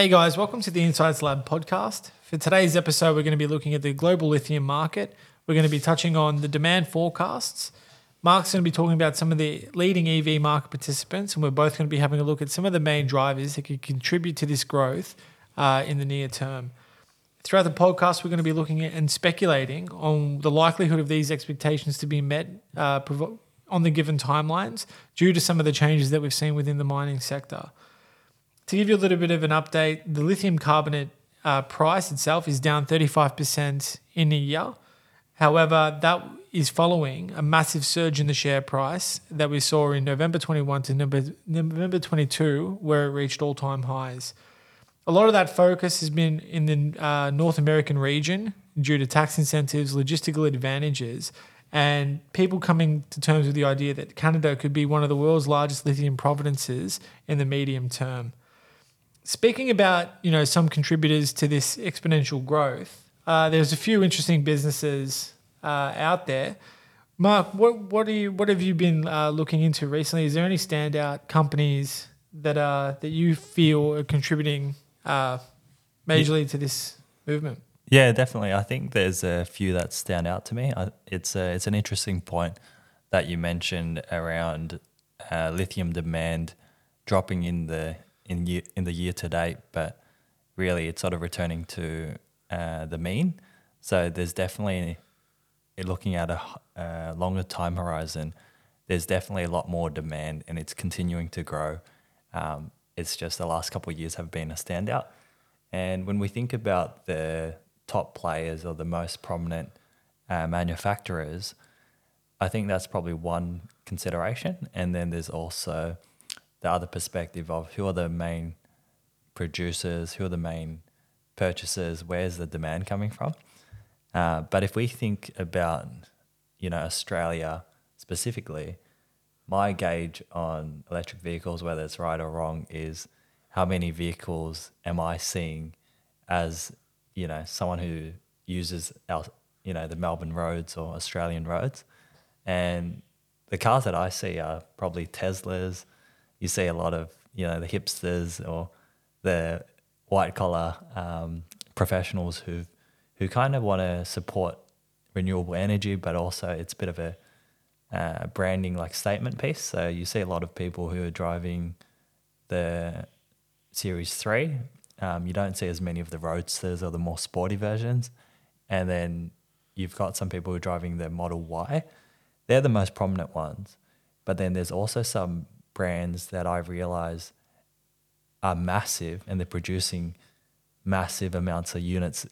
Hey guys, welcome to the Insights Lab podcast. For today's episode, we're going to be looking at the global lithium market. We're going to be touching on the demand forecasts. Mark's going to be talking about some of the leading EV market participants, and we're both going to be having a look at some of the main drivers that could contribute to this growth uh, in the near term. Throughout the podcast, we're going to be looking at and speculating on the likelihood of these expectations to be met uh, on the given timelines due to some of the changes that we've seen within the mining sector. To give you a little bit of an update, the lithium carbonate uh, price itself is down 35% in a year. However, that is following a massive surge in the share price that we saw in November 21 to November 22, where it reached all time highs. A lot of that focus has been in the uh, North American region due to tax incentives, logistical advantages, and people coming to terms with the idea that Canada could be one of the world's largest lithium provinces in the medium term. Speaking about you know some contributors to this exponential growth, uh, there's a few interesting businesses uh, out there. Mark, what what are you what have you been uh, looking into recently? Is there any standout companies that are that you feel are contributing uh, majorly to this movement? Yeah, definitely. I think there's a few that stand out to me. I, it's a, it's an interesting point that you mentioned around uh, lithium demand dropping in the in year, in the year to date, but really it's sort of returning to uh, the mean. So there's definitely looking at a, a longer time horizon. There's definitely a lot more demand, and it's continuing to grow. Um, it's just the last couple of years have been a standout. And when we think about the top players or the most prominent uh, manufacturers, I think that's probably one consideration. And then there's also the other perspective of who are the main producers, who are the main purchasers, where's the demand coming from. Uh, but if we think about, you know, Australia specifically, my gauge on electric vehicles, whether it's right or wrong, is how many vehicles am I seeing as, you know, someone who uses our, you know, the Melbourne roads or Australian roads. And the cars that I see are probably Teslas. You see a lot of, you know, the hipsters or the white collar um, professionals who who kind of want to support renewable energy, but also it's a bit of a uh, branding like statement piece. So you see a lot of people who are driving the Series 3. Um, you don't see as many of the Roadsters or the more sporty versions. And then you've got some people who are driving the Model Y. They're the most prominent ones. But then there's also some brands that I realize are massive and they're producing massive amounts of units,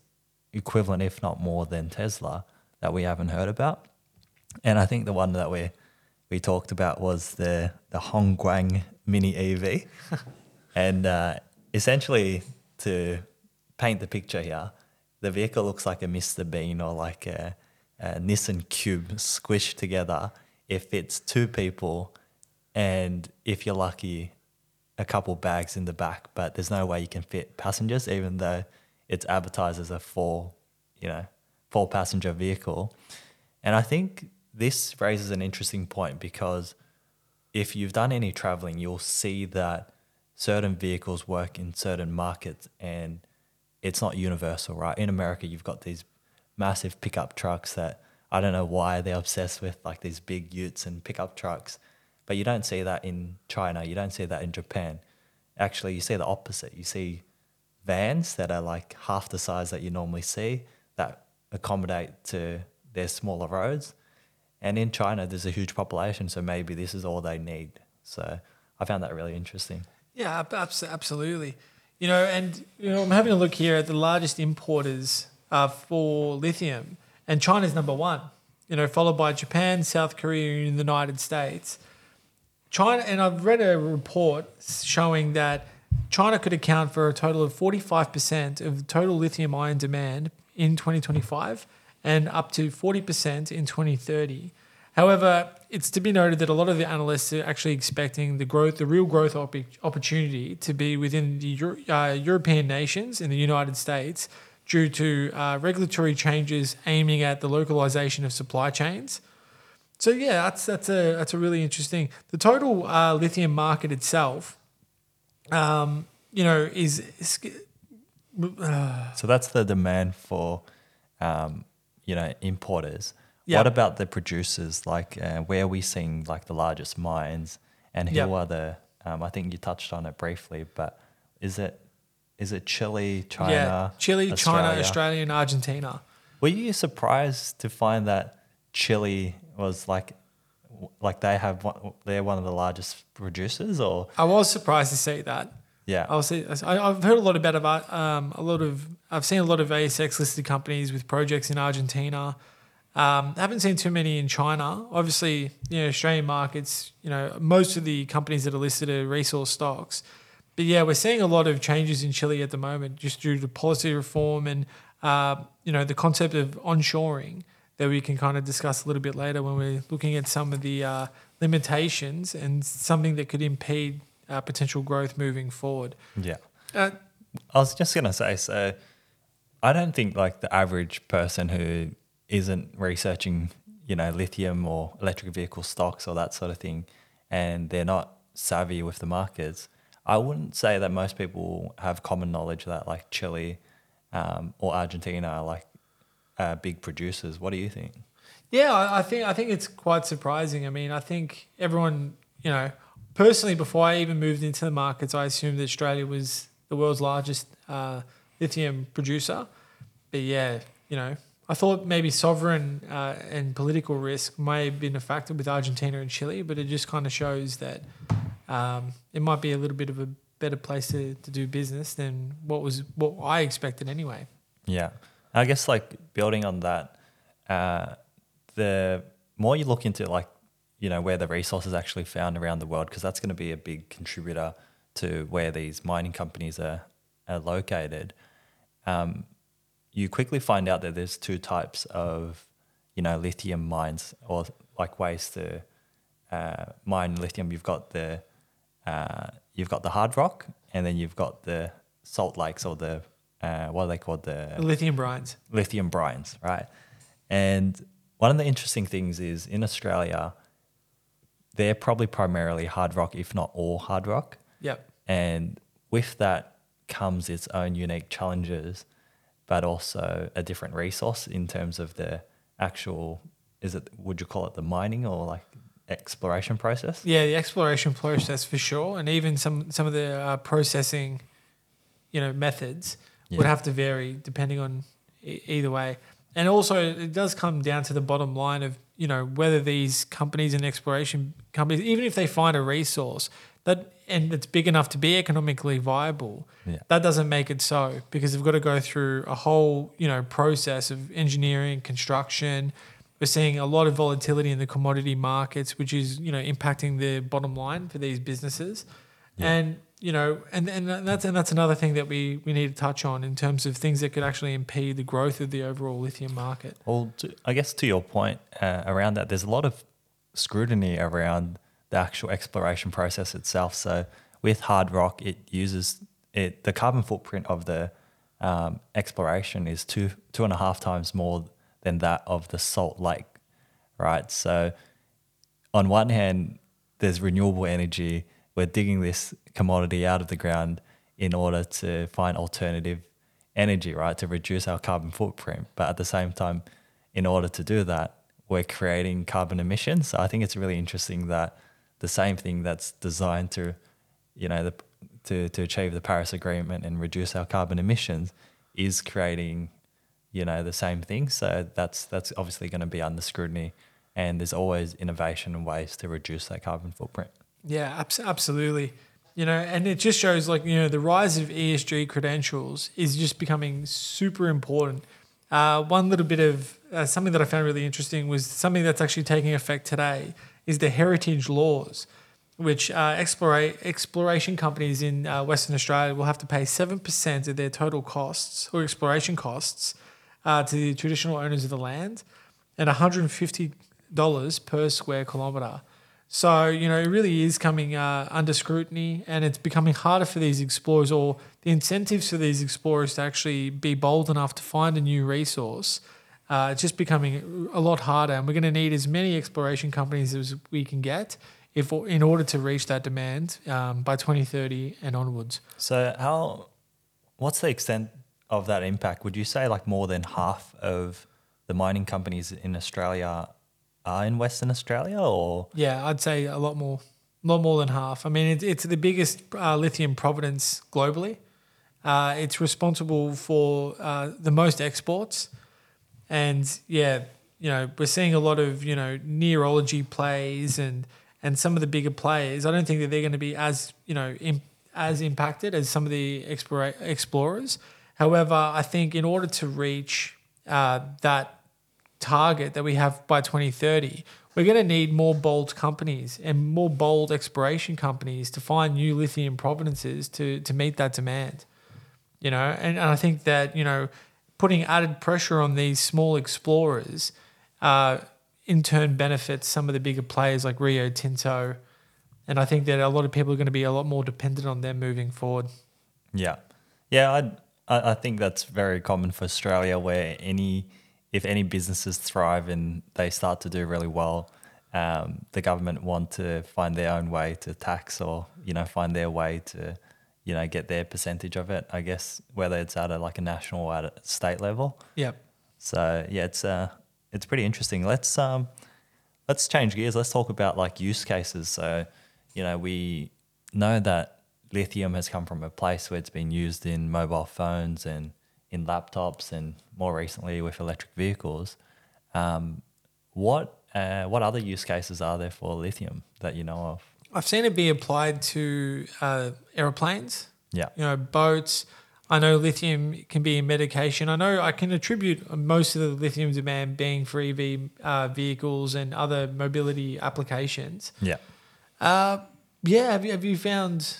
equivalent, if not more, than Tesla that we haven't heard about. And I think the one that we we talked about was the the Hongguang Mini EV, and uh, essentially to paint the picture here, the vehicle looks like a Mr Bean or like a, a Nissan Cube squished together. It fits two people, and if you're lucky, a couple bags in the back. But there's no way you can fit passengers, even though it's advertised as a four, you know, four passenger vehicle. And I think this raises an interesting point because if you've done any traveling, you'll see that certain vehicles work in certain markets and it's not universal, right? In America, you've got these massive pickup trucks that I don't know why they're obsessed with, like these big utes and pickup trucks. But you don't see that in China, you don't see that in Japan. Actually, you see the opposite. You see vans that are like half the size that you normally see that accommodate to their smaller roads and in China, there's a huge population, so maybe this is all they need. So I found that really interesting. Yeah, absolutely. You know, and you know, I'm having a look here at the largest importers uh, for lithium, and China's number one. You know, followed by Japan, South Korea, and the United States. China, and I've read a report showing that China could account for a total of 45% of total lithium ion demand in 2025 and up to 40% in 2030. However, it's to be noted that a lot of the analysts are actually expecting the growth, the real growth op- opportunity to be within the Euro- uh, European nations in the United States due to uh, regulatory changes aiming at the localization of supply chains. So yeah, that's that's a that's a really interesting. The total uh, lithium market itself um, you know, is, is So that's the demand for, um, you know, importers. Yeah. What about the producers? Like, uh, where are we seeing like the largest mines, and who Yeah. are the? Um, I think you touched on it briefly, but is it is it Chile, China, yeah, Chile, China, Australia? Australia, and Argentina. Were you surprised to find that Chile was like, like they have one, they're one of the largest producers, or I was surprised to see that. yeah, I'll see. I, I've heard a lot about about um, a lot of. I've seen a lot of ASX listed companies with projects in Argentina. Um, I haven't seen too many in China. Obviously, you know, Australian markets. You know, most of the companies that are listed are resource stocks. But yeah, we're seeing a lot of changes in Chile at the moment, just due to policy reform and uh, you know the concept of onshoring that we can kind of discuss a little bit later when we're looking at some of the uh, limitations and something that could impede uh, potential growth moving forward. yeah. Uh, I was just gonna say, so I don't think like the average person who isn't researching, you know, lithium or electric vehicle stocks or that sort of thing, and they're not savvy with the markets. I wouldn't say that most people have common knowledge that like Chile um, or Argentina are like uh, big producers. What do you think? Yeah, I I think I think it's quite surprising. I mean, I think everyone, you know, personally, before I even moved into the markets, I assumed that Australia was the world's largest uh, lithium producer. But yeah, you know, I thought maybe sovereign uh, and political risk may have been a factor with Argentina and Chile, but it just kind of shows that um, it might be a little bit of a better place to, to do business than what was what I expected anyway. Yeah. I guess like building on that, uh, the more you look into like, you know, where the resources actually found around the world, because that's going to be a big contributor to where these mining companies are, are located, um, you quickly find out that there's two types of, you know, lithium mines or like ways to uh, mine lithium. You've got the uh, you've got the hard rock, and then you've got the salt lakes or the uh, what are they called the lithium brines. lithium brines, right? And one of the interesting things is in Australia, they're probably primarily hard rock, if not all hard rock. Yep. And with that comes its own unique challenges, but also a different resource in terms of the actual, is it, would you call it the mining or like exploration process? Yeah, the exploration process for sure, and even some some of the uh, processing, you know, methods would have to vary depending on e- either way. And also, it does come down to the bottom line of you know whether these companies and exploration companies, even if they find a resource that and it's big enough to be economically viable, Yeah. that doesn't make it so because they've got to go through a whole you know process of engineering, construction. We're seeing a lot of volatility in the commodity markets, which is you know impacting the bottom line for these businesses, and you know, and, and that's and that's another thing that we we need to touch on in terms of things that could actually impede the growth of the overall lithium market. Well, to, I guess to your point uh, around that, there's a lot of scrutiny around the actual exploration process itself. So with hard rock, it uses it. The carbon footprint of the um, exploration is two two and a half times more than that of the salt lake, right? So on one hand, there's renewable energy. We're digging this commodity out of the ground in order to find alternative energy, right, to reduce our carbon footprint. But at the same time, in order to do that, we're creating carbon emissions. So I think it's really interesting that the same thing that's designed to, you know, the, to, to achieve the Paris Agreement and reduce our carbon emissions is creating, you know, the same thing. So that's that's obviously going to be under scrutiny, and there's always innovation and ways to reduce that carbon footprint. Yeah, abs- absolutely. You know, and it just shows like you know the rise of ESG credentials is just becoming super important. Uh, one little bit of uh, something that I found really interesting was something that's actually taking effect today is the heritage laws, which uh, explora- exploration companies in uh, Western Australia will have to pay seven percent of their total costs or exploration costs uh, to the traditional owners of the land, and one hundred and fifty dollars per square kilometre. So, you know, it really is coming uh, under scrutiny and it's becoming harder for these explorers or the incentives for these explorers to actually be bold enough to find a new resource. Uh, it's just becoming a lot harder and we're going to need as many exploration companies as we can get if in order to reach that demand um, by 2030 and onwards. So how what's the extent of that impact? Would you say like more than half of the mining companies in Australia are in Western Australia or Yeah, I'd say a lot more, lot more than half. I mean, it's, it's the biggest uh, lithium providence globally. Uh, it's responsible for uh, the most exports, and yeah, you know, we're seeing a lot of you know neurology plays and and some of the bigger players. I don't think that they're going to be as you know as impacted as some of the explora- explorers. However, I think in order to reach uh, that target that we have by 2030, we're going to need more bold companies and more bold exploration companies to find new lithium provenances to to meet that demand. You know, and, and I think that you know putting added pressure on these small explorers uh, in turn benefits some of the bigger players like Rio Tinto. And I think that a lot of people are going to be a lot more dependent on them moving forward. Yeah, yeah. I I think that's very common for Australia, where any if any businesses thrive and they start to do really well, um, the government want to find their own way to tax or you know find their way to you know get their percentage of it. I guess whether it's at a like a national or at a state level. Yep. So yeah, it's uh it's pretty interesting. Let's um let's change gears. Let's talk about like use cases. So, you know, we know that lithium has come from a place where it's been used in mobile phones and in laptops and more recently with electric vehicles. Um, what uh, what other use cases are there for lithium that you know of? I've seen it be applied to uh, aeroplanes, Yeah. you know, boats. I know lithium can be in medication. I know I can attribute most of the lithium demand being for EV uh, vehicles and other mobility applications. Yeah. Uh, yeah, have you, have you found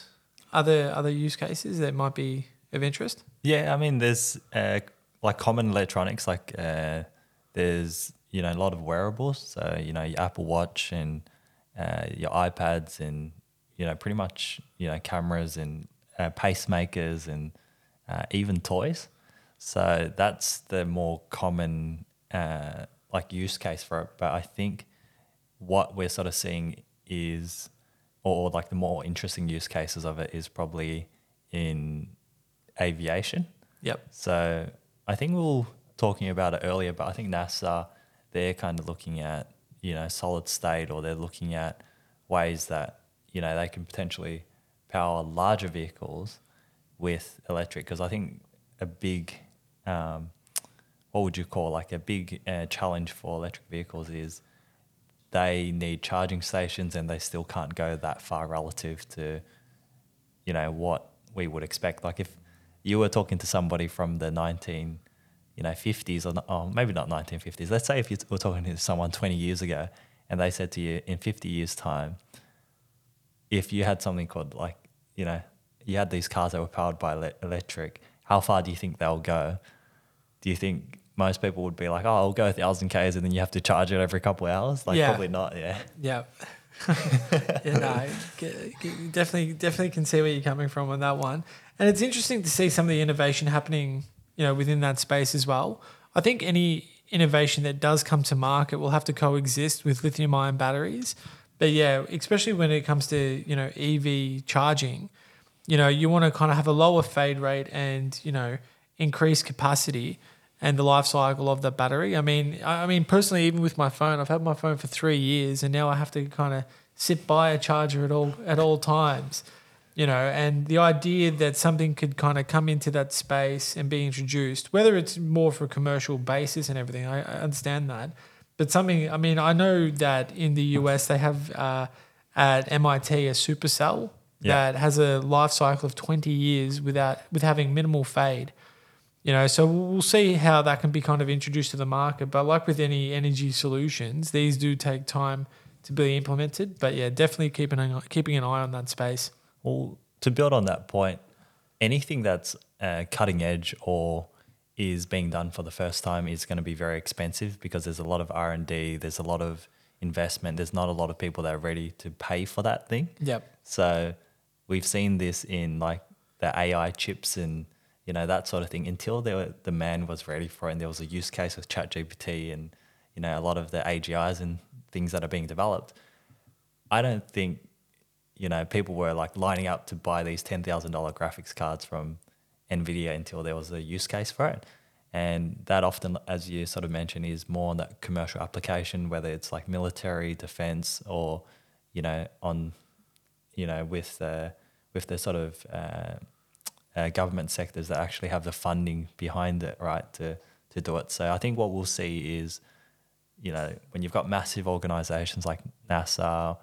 other other use cases that might be of interest? Yeah, I mean, there's uh, like common electronics, like uh, there's you know a lot of wearables, so you know your Apple Watch and uh, your iPads and you know pretty much you know cameras and uh, pacemakers and uh, even toys. So that's the more common uh, like use case for it. But I think what we're sort of seeing is, or like the more interesting use cases of it is probably in aviation. Yep. So I think we were talking about it earlier, but I think NASA they're kind of looking at you know solid state, or they're looking at ways that you know they can potentially power larger vehicles with electric. Because I think a big um, what would you call like a big uh, challenge for electric vehicles is they need charging stations and they still can't go that far relative to you know what we would expect like if you were talking to somebody from the 19 you know 50s or, not, oh, maybe not 1950s let's say if you were talking to someone 20 years ago and they said to you in 50 years time if you had something called like you know you had these cars that were powered by ele- electric how far do you think they'll go do you think most people would be like oh i'll go a thousand k's and then you have to charge it every couple of hours like Yeah. probably not yeah Yep. yeah, no, definitely, definitely can see where you're coming from on that one. And it's interesting to see some of the innovation happening, you know, within that space as well. I think any innovation that does come to market will have to coexist with lithium ion batteries. But yeah, especially when it comes to, you know, EV charging, you know, you want to kind of have a lower fade rate and, you know, increase capacity and the life cycle of the battery. I mean, I mean, personally, even with my phone, I've had my phone for three years, and now I have to kind of sit by a charger at all at all times. You know, and the idea that something could kind of come into that space and be introduced, whether it's more for a commercial basis and everything, I, I understand that. But something, I mean, I know that in the US they have uh, at MIT a supercell Yeah. that has a life cycle of 20 years without with having minimal fade. You know, so we'll see how that can be kind of introduced to the market. But like with any energy solutions, these do take time to be implemented. But yeah, definitely keeping an, keeping an eye on that space. Well, to build on that point, anything that's uh, cutting edge or is being done for the first time is going to be very expensive because there's a lot of R and D, there's a lot of investment, there's not a lot of people that are ready to pay for that thing. Yep. So we've seen this in like the AI chips and you know that sort of thing until the the man was ready for it and there was a use case with ChatGPT and you know a lot of the AGIs and things that are being developed. I don't think you know people were like lining up to buy these ten thousand dollar graphics cards from Nvidia until there was a use case for it. And that often, as you sort of mentioned, is more on that commercial application, whether it's like military, defense, or you know, on you know, with the with the sort of uh, uh, government sectors that actually have the funding behind it, right, to to do it. So I think what we'll see is, you know, when you've got massive organizations like NASA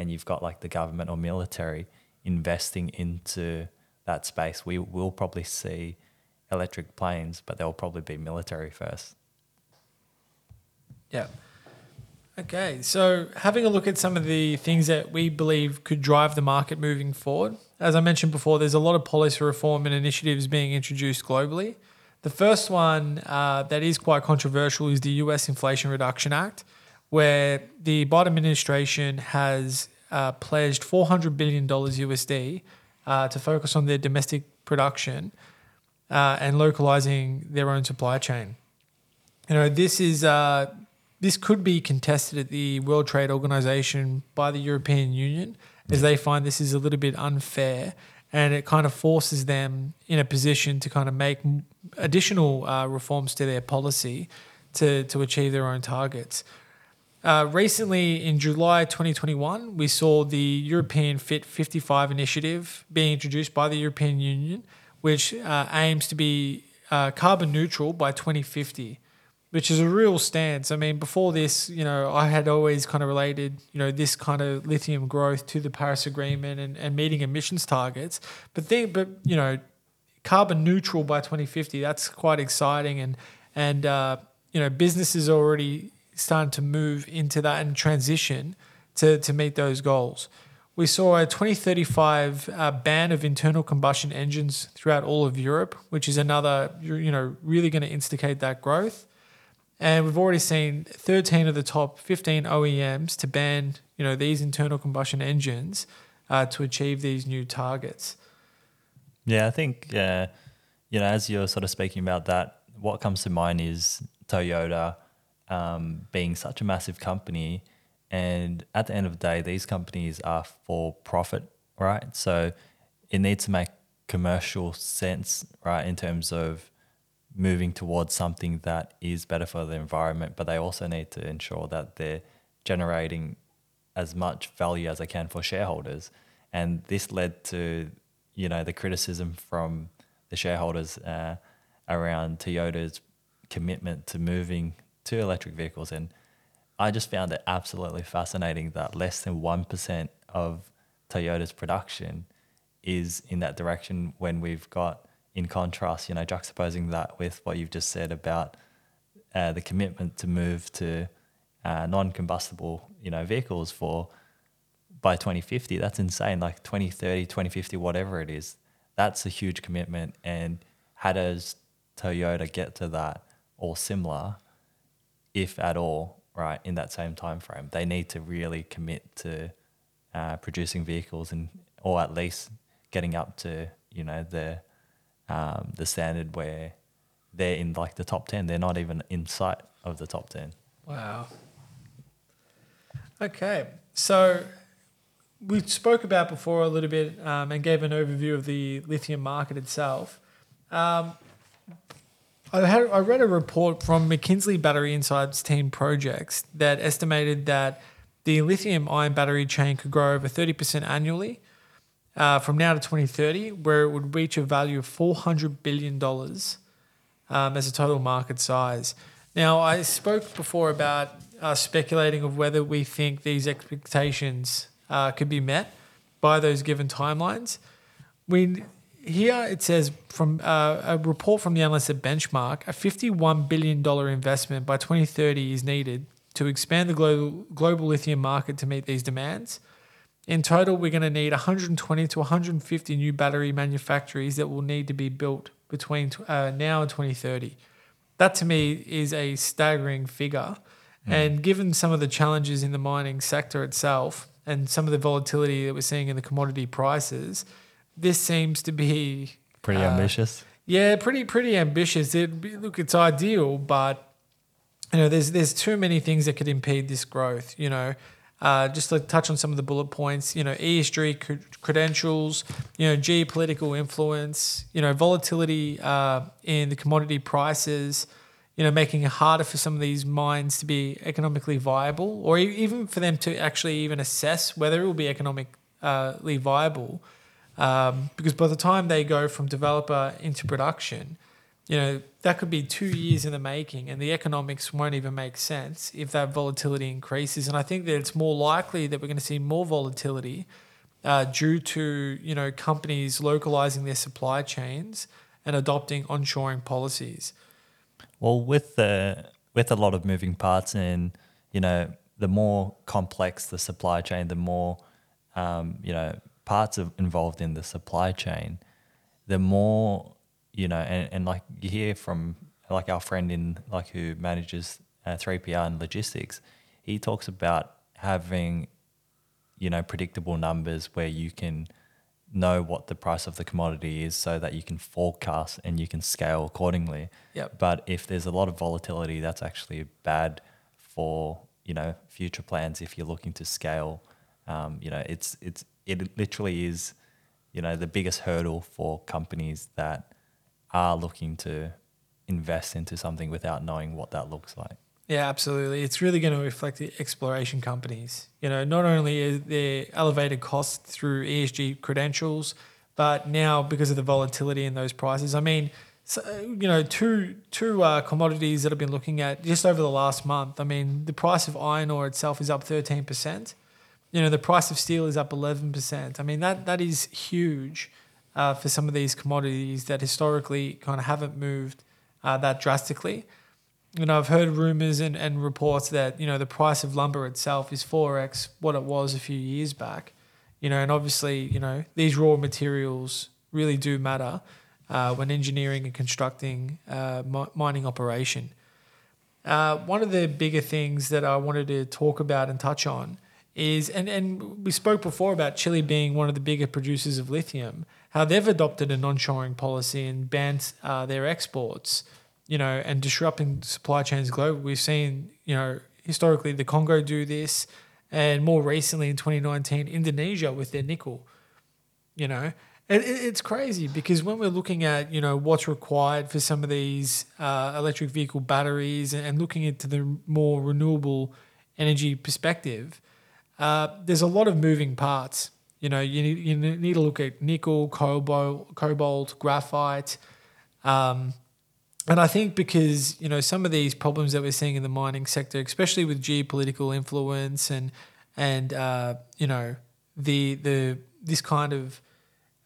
and you've got like the government or military investing into that space, we will probably see electric planes, but they'll probably be military first. Yeah. Okay, so having a look at some of the things that we believe could drive the market moving forward. As I mentioned before, there's a lot of policy reform and initiatives being introduced globally. The first one uh, that is quite controversial is the US Inflation Reduction Act, where the Biden administration has uh, pledged $400 billion USD uh, to focus on their domestic production uh, and localizing their own supply chain. You know, this is uh, this could be contested at the World Trade Organization by the European Union, as they find this is a little bit unfair, and it kind of forces them in a position to kind of make additional uh, reforms to their policy to to achieve their own targets. Uh, recently, in July 2021, we saw the European Fit 55 initiative being introduced by the European Union, which uh, aims to be uh, carbon neutral by 2050, which is a real stance. I mean, before this, you know, I had always kind of related, you know, this kind of lithium growth to the Paris Agreement and, and meeting emissions targets. But then, but you know, carbon neutral by 2050, that's quite exciting, and and uh, you know, businesses already starting to move into that and transition to, to meet those goals. We saw a 2035 uh, ban of internal combustion engines throughout all of Europe, which is another, you know, really going to instigate that growth. And we've already seen 13 of the top 15 OEMs to ban, you know, these internal combustion engines uh, to achieve these new targets. Yeah, I think, uh, you know, as you're sort of speaking about that, what comes to mind is Toyota, um, being such a massive company. And at the end of the day, these companies are for profit, right? So it needs to make commercial sense, right, in terms of moving towards something that is better for the environment, but they also need to ensure that they're generating as much value as they can for shareholders. And this led to, you know, the criticism from the shareholders uh, around Toyota's commitment to moving to electric vehicles. And I just found it absolutely fascinating that less than 1% of Toyota's production is in that direction when we've got, in contrast, you know, juxtaposing that with what you've just said about uh, the commitment to move to uh, non-combustible, you know, vehicles for by 2050. That's insane. Like 2030, 2050, whatever it is, that's a huge commitment. And how does Toyota get to that or similar? If at all, right, in that same time frame. They need to really commit to uh, producing vehicles and, or at least getting up to you know the um, the standard where they're in like the top ten. They're not even in sight of the top ten. Wow. Okay, so we spoke about before a little bit um, and gave an overview of the lithium market itself. Um, I had I read a report from McKinsey Battery Insights team projects that estimated that the lithium ion battery chain could grow over 30% annually uh, from now to 2030, where it would reach a value of $400 billion um, as a total market size. Now, I spoke before about uh, speculating of whether we think these expectations uh, could be met by those given timelines. We here it says from uh, a report from the analysts at Benchmark, a $51 billion investment by 2030 is needed to expand the global, global lithium market to meet these demands. In total, we're going to need 120 to 150 new battery manufactories that will need to be built between uh, now and 2030. That to me is a staggering figure. Mm. And given some of the challenges in the mining sector itself and some of the volatility that we're seeing in the commodity prices, this seems to be pretty uh, ambitious. Yeah, pretty pretty ambitious. It look, it's ideal, but you know, there's there's too many things that could impede this growth. You know, Uh, just to touch on some of the bullet points, you know, ESG cr- credentials, you know, geopolitical influence, you know, volatility uh, in the commodity prices, you know, making it harder for some of these mines to be economically viable, or even for them to actually even assess whether it will be economically viable. Um, because by the time they go from developer into production, you know, that could be two years in the making, and the economics won't even make sense if that volatility increases. And I think that it's more likely that we're going to see more volatility uh, due to you know companies localizing their supply chains and adopting onshoring policies. Well, with the with a lot of moving parts, and you know, the more complex the supply chain, the more um, you know parts of involved in the supply chain, the more you know, and, and like you hear from like our friend in like who manages uh, 3PL and logistics, he talks about having, you know, predictable numbers where you can know what the price of the commodity is so that you can forecast and you can scale accordingly. Yep. But if there's a lot of volatility, that's actually bad for, you know, future plans if you're looking to scale. Um, you know, it's it's it literally is, you know, the biggest hurdle for companies that are looking to invest into something without knowing what that looks like. Yeah, absolutely. It's really going to reflect the exploration companies. You know, not only is there elevated costs through ESG credentials, but now because of the volatility in those prices. I mean, so, you know, two two uh, commodities that I've been looking at just over the last month. I mean, the price of iron ore itself is up thirteen percent. You know, the price of steel is up eleven percent. I mean, that that is huge uh, for some of these commodities that historically kind of haven't moved uh, that drastically. You know, I've heard rumors and, and reports that, you know, the price of lumber itself is 4x what it was a few years back. You know, and obviously, you know, these raw materials really do matter uh, when engineering and constructing uh, mining operation. Uh, one of the bigger things that I wanted to talk about and touch on is, and, and we spoke before about Chile being one of the bigger producers of lithium, how they've adopted an onshoring policy and banned uh, their exports, you know, and disrupting supply chains globally. We've seen, you know, historically the Congo do this, and more recently in 2019, Indonesia with their nickel, you know. It, it- it's crazy because when we're looking at you know what's required for some of these uh, electric vehicle batteries and, and looking into the more renewable energy perspective, uh, there's a lot of moving parts. You know, you need, you need to look at nickel, cobalt, cobalt, graphite, um, and I think because you know some of these problems that we're seeing in the mining sector, especially with geopolitical influence and and uh, you know the the this kind of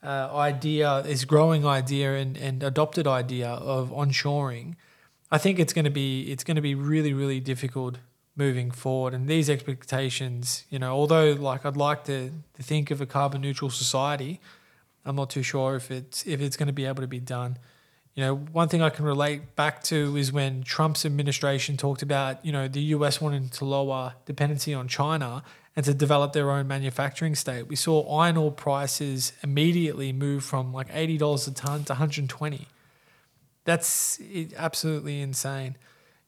uh, idea, this growing idea and, and adopted idea of onshoring, I think it's going to be it's going to be really really difficult moving forward. And these expectations, you know, although like I'd like to, to think of a carbon neutral society, I'm not too sure if it's if it's going to be able to be done. You know, one thing I can relate back to is when Trump's administration talked about, you know, the US wanting to lower dependency on China and to develop their own manufacturing state. We saw iron ore prices immediately move from like $80 a ton to 120. That's absolutely insane.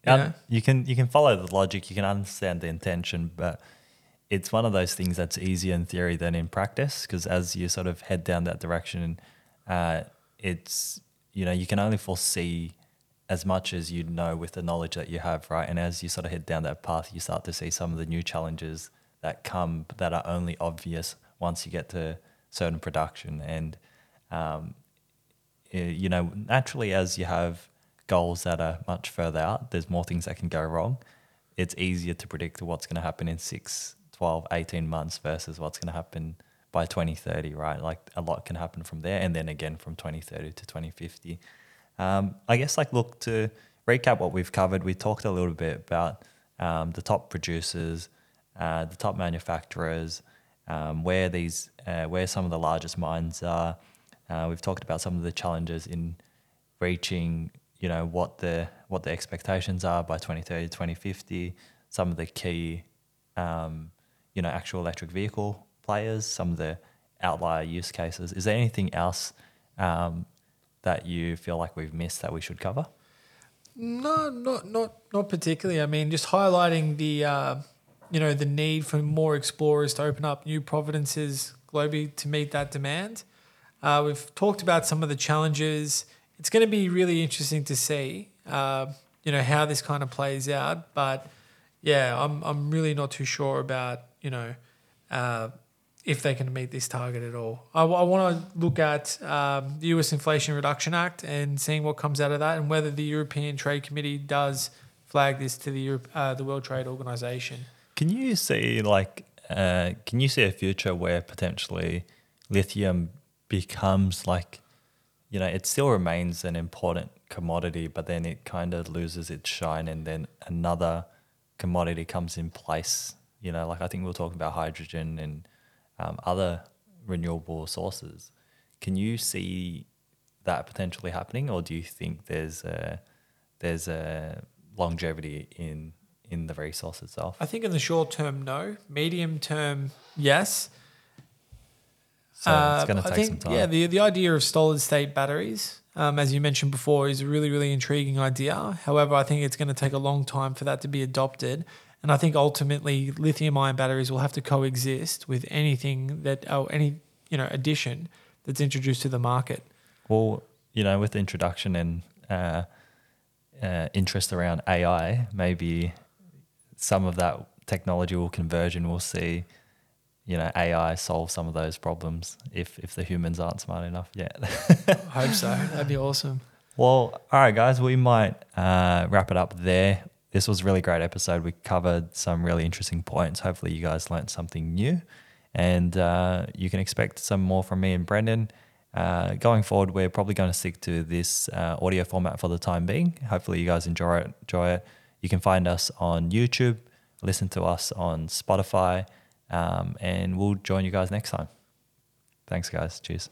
Um, you can you can follow the logic, you can understand the intention, but it's one of those things that's easier in theory than in practice because as you sort of head down that direction, uh, it's you know you can only foresee as much as you know with the knowledge that you have, right? And as you sort of head down that path, you start to see some of the new challenges that come that are only obvious once you get to certain production. And um, you know, naturally, as you have goals that are much further out, there's more things that can go wrong. It's easier to predict what's going to happen in 6, 12, 18 months versus what's going to happen by 2030, right? Like a lot can happen from there. And then again from 2030 to 2050. Um, I guess, like, look, to recap what we've covered, we talked a little bit about um, the top producers, uh, the top manufacturers, um, where these, uh, where some of the largest mines are. Uh, we've talked about some of the challenges in reaching, you know, what the what the expectations are by 2030, 2050. Some of the key, um, you know, actual electric vehicle players. Some of the outlier use cases. Is there anything else um, that you feel like we've missed that we should cover? No, not not not particularly. I mean, just highlighting the uh, you know, the need for more explorers to open up new providences globally to meet that demand. Uh, we've talked about some of the challenges. It's going to be really interesting to see, uh, you know, how this kind of plays out. But yeah, I'm I'm really not too sure about you know uh, if they can meet this target at all. I, I want to look at um, the U.S. Inflation Reduction Act and seeing what comes out of that, and whether the European Trade Committee does flag this to the Europe, uh, the World Trade Organization. Can you see like uh, can you see a future where potentially lithium becomes like you know it still remains an important commodity, but then it kind of loses its shine, and then another commodity comes in place. You know, like I think we are talking about hydrogen and um, other renewable sources. Can you see that potentially happening, or do you think there's a there's a longevity in in the resource itself? I think in the short term, no. Medium term, yes. So uh, it's going to take think, some time. Yeah, the the idea of solid state batteries, um, as you mentioned before, is a really really intriguing idea. However, I think it's going to take a long time for that to be adopted. And I think ultimately lithium ion batteries will have to coexist with anything that or any you know addition that's introduced to the market. Well, you know, with the introduction and uh, uh, interest around AI, maybe some of that technology will converge and we'll see you know AI solve some of those problems if if the humans aren't smart enough yet. I hope so. That'd be awesome. Well, all right, guys, we might uh, wrap it up there. This was a really great episode. We covered some really interesting points. Hopefully, you guys learned something new, and uh, you can expect some more from me and Brendan. Uh, going forward, we're probably going to stick to this uh, audio format for the time being. Hopefully, you guys enjoy it. Enjoy it. You can find us on YouTube, listen to us on Spotify, um, and we'll join you guys next time. Thanks, guys. Cheers.